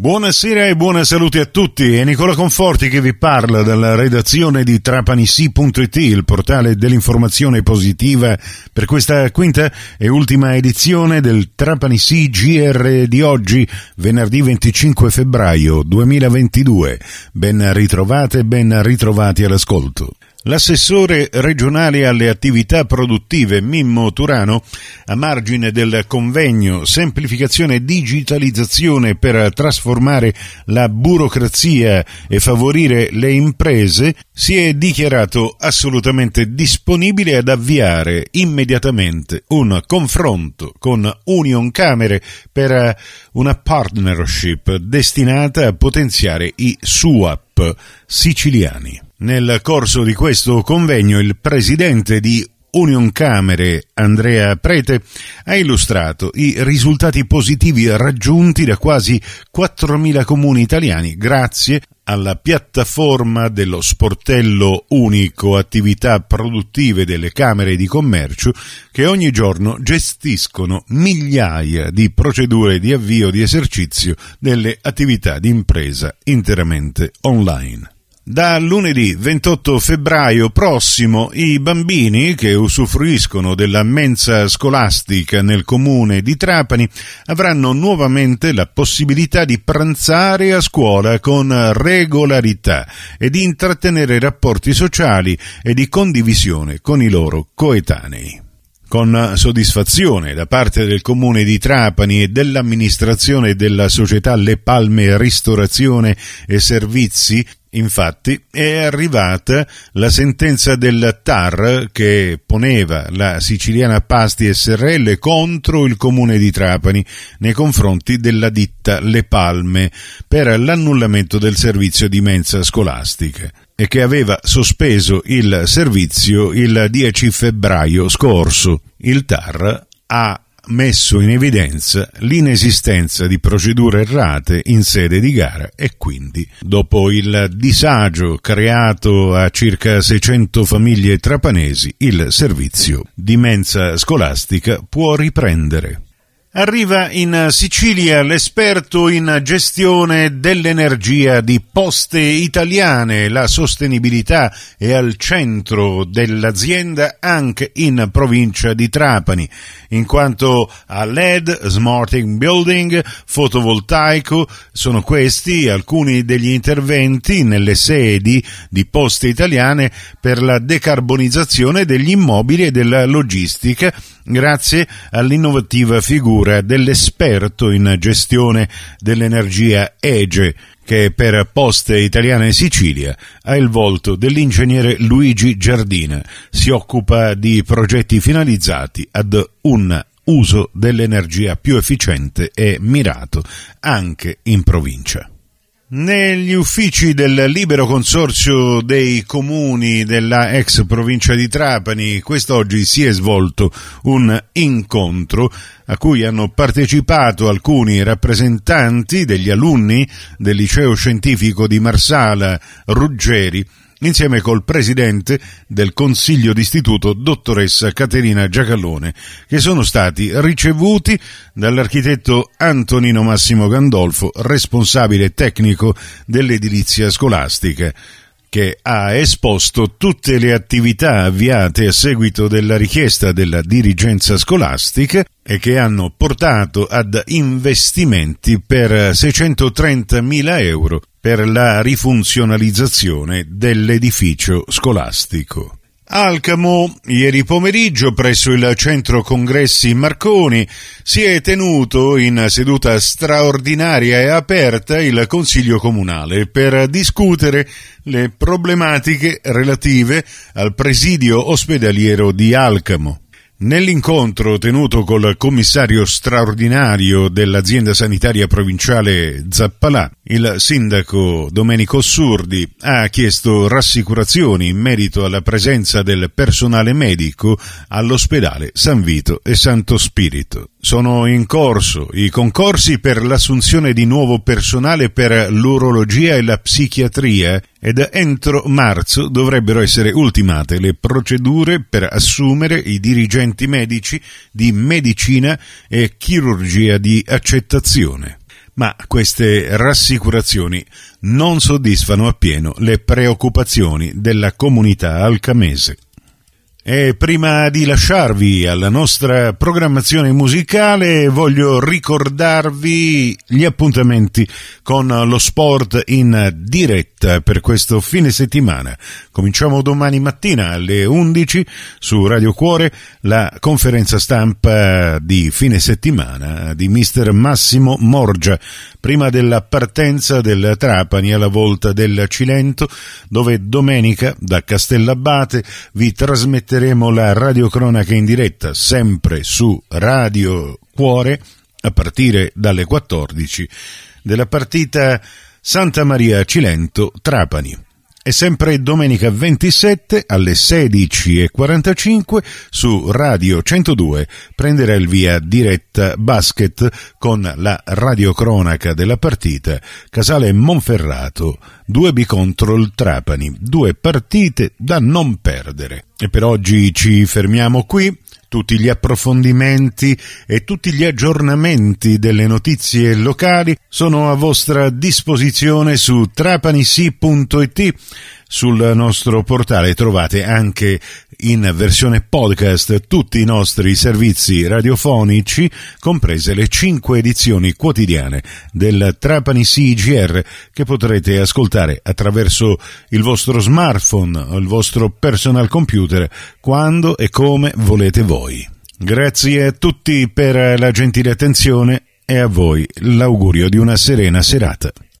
Buonasera e buona salute a tutti, è Nicola Conforti che vi parla dalla redazione di trapanisi.it, il portale dell'informazione positiva per questa quinta e ultima edizione del Trapanisi GR di oggi, venerdì 25 febbraio 2022. Ben ritrovate ben ritrovati all'ascolto. L'assessore regionale alle attività produttive Mimmo Turano, a margine del convegno Semplificazione e digitalizzazione per trasformare la burocrazia e favorire le imprese, si è dichiarato assolutamente disponibile ad avviare immediatamente un confronto con Union Camere per una partnership destinata a potenziare i SUAP siciliani. Nel corso di questo convegno il presidente di Union Camere, Andrea Prete, ha illustrato i risultati positivi raggiunti da quasi 4.000 comuni italiani grazie alla piattaforma dello sportello unico attività produttive delle Camere di Commercio che ogni giorno gestiscono migliaia di procedure di avvio di esercizio delle attività di impresa interamente online. Da lunedì 28 febbraio prossimo i bambini che usufruiscono della mensa scolastica nel comune di Trapani avranno nuovamente la possibilità di pranzare a scuola con regolarità e di intrattenere rapporti sociali e di condivisione con i loro coetanei. Con soddisfazione da parte del comune di Trapani e dell'amministrazione della società Le Palme Ristorazione e Servizi Infatti è arrivata la sentenza del TAR che poneva la siciliana Pasti SRL contro il comune di Trapani nei confronti della ditta Le Palme per l'annullamento del servizio di mensa scolastica e che aveva sospeso il servizio il 10 febbraio scorso. Il TAR ha messo in evidenza l'inesistenza di procedure errate in sede di gara e quindi, dopo il disagio creato a circa 600 famiglie trapanesi, il servizio di mensa scolastica può riprendere. Arriva in Sicilia l'esperto in gestione dell'energia di Poste Italiane. La sostenibilità è al centro dell'azienda anche in provincia di Trapani, in quanto a LED, smarting building, fotovoltaico, sono questi alcuni degli interventi nelle sedi di Poste Italiane per la decarbonizzazione degli immobili e della logistica grazie all'innovativa figura dell'esperto in gestione dell'energia EGE, che per Poste Italiane Sicilia ha il volto dell'ingegnere Luigi Giardina. Si occupa di progetti finalizzati ad un uso dell'energia più efficiente e mirato anche in provincia. Negli uffici del libero consorzio dei comuni della ex provincia di Trapani quest'oggi si è svolto un incontro a cui hanno partecipato alcuni rappresentanti degli alunni del liceo scientifico di Marsala Ruggeri insieme col presidente del Consiglio d'Istituto, dottoressa Caterina Giacallone, che sono stati ricevuti dall'architetto Antonino Massimo Gandolfo, responsabile tecnico dell'edilizia scolastica che ha esposto tutte le attività avviate a seguito della richiesta della dirigenza scolastica e che hanno portato ad investimenti per 630.000 euro per la rifunzionalizzazione dell'edificio scolastico. Alcamo, ieri pomeriggio presso il centro congressi Marconi, si è tenuto in seduta straordinaria e aperta il Consiglio Comunale per discutere le problematiche relative al presidio ospedaliero di Alcamo. Nell'incontro tenuto col commissario straordinario dell'azienda sanitaria provinciale Zappalà, il sindaco Domenico Surdi ha chiesto rassicurazioni in merito alla presenza del personale medico all'ospedale San Vito e Santo Spirito. Sono in corso i concorsi per l'assunzione di nuovo personale per l'urologia e la psichiatria ed entro marzo dovrebbero essere ultimate le procedure per assumere i dirigenti medici di medicina e chirurgia di accettazione. Ma queste rassicurazioni non soddisfano appieno le preoccupazioni della comunità alcamese. E prima di lasciarvi alla nostra programmazione musicale voglio ricordarvi gli appuntamenti con lo sport in diretta per questo fine settimana. Cominciamo domani mattina alle 11 su Radio Cuore la conferenza stampa di fine settimana di mister Massimo Morgia prima della partenza del Trapani alla volta del Cilento dove domenica da Castellabate vi trasmetteremo la radiocronaca in diretta sempre su Radio Cuore a partire dalle 14 della partita Santa Maria Cilento Trapani. E sempre domenica 27 alle 16.45 su Radio 102 prenderà il via diretta basket con la radiocronaca della partita Casale Monferrato, 2B contro il Trapani, due partite da non perdere. E per oggi ci fermiamo qui tutti gli approfondimenti e tutti gli aggiornamenti delle notizie locali sono a vostra disposizione su trapanisi.it. Sul nostro portale trovate anche in versione podcast tutti i nostri servizi radiofonici, comprese le cinque edizioni quotidiane del Trapani CGR che potrete ascoltare attraverso il vostro smartphone o il vostro personal computer quando e come volete voi. Grazie a tutti per la gentile attenzione e a voi l'augurio di una serena serata.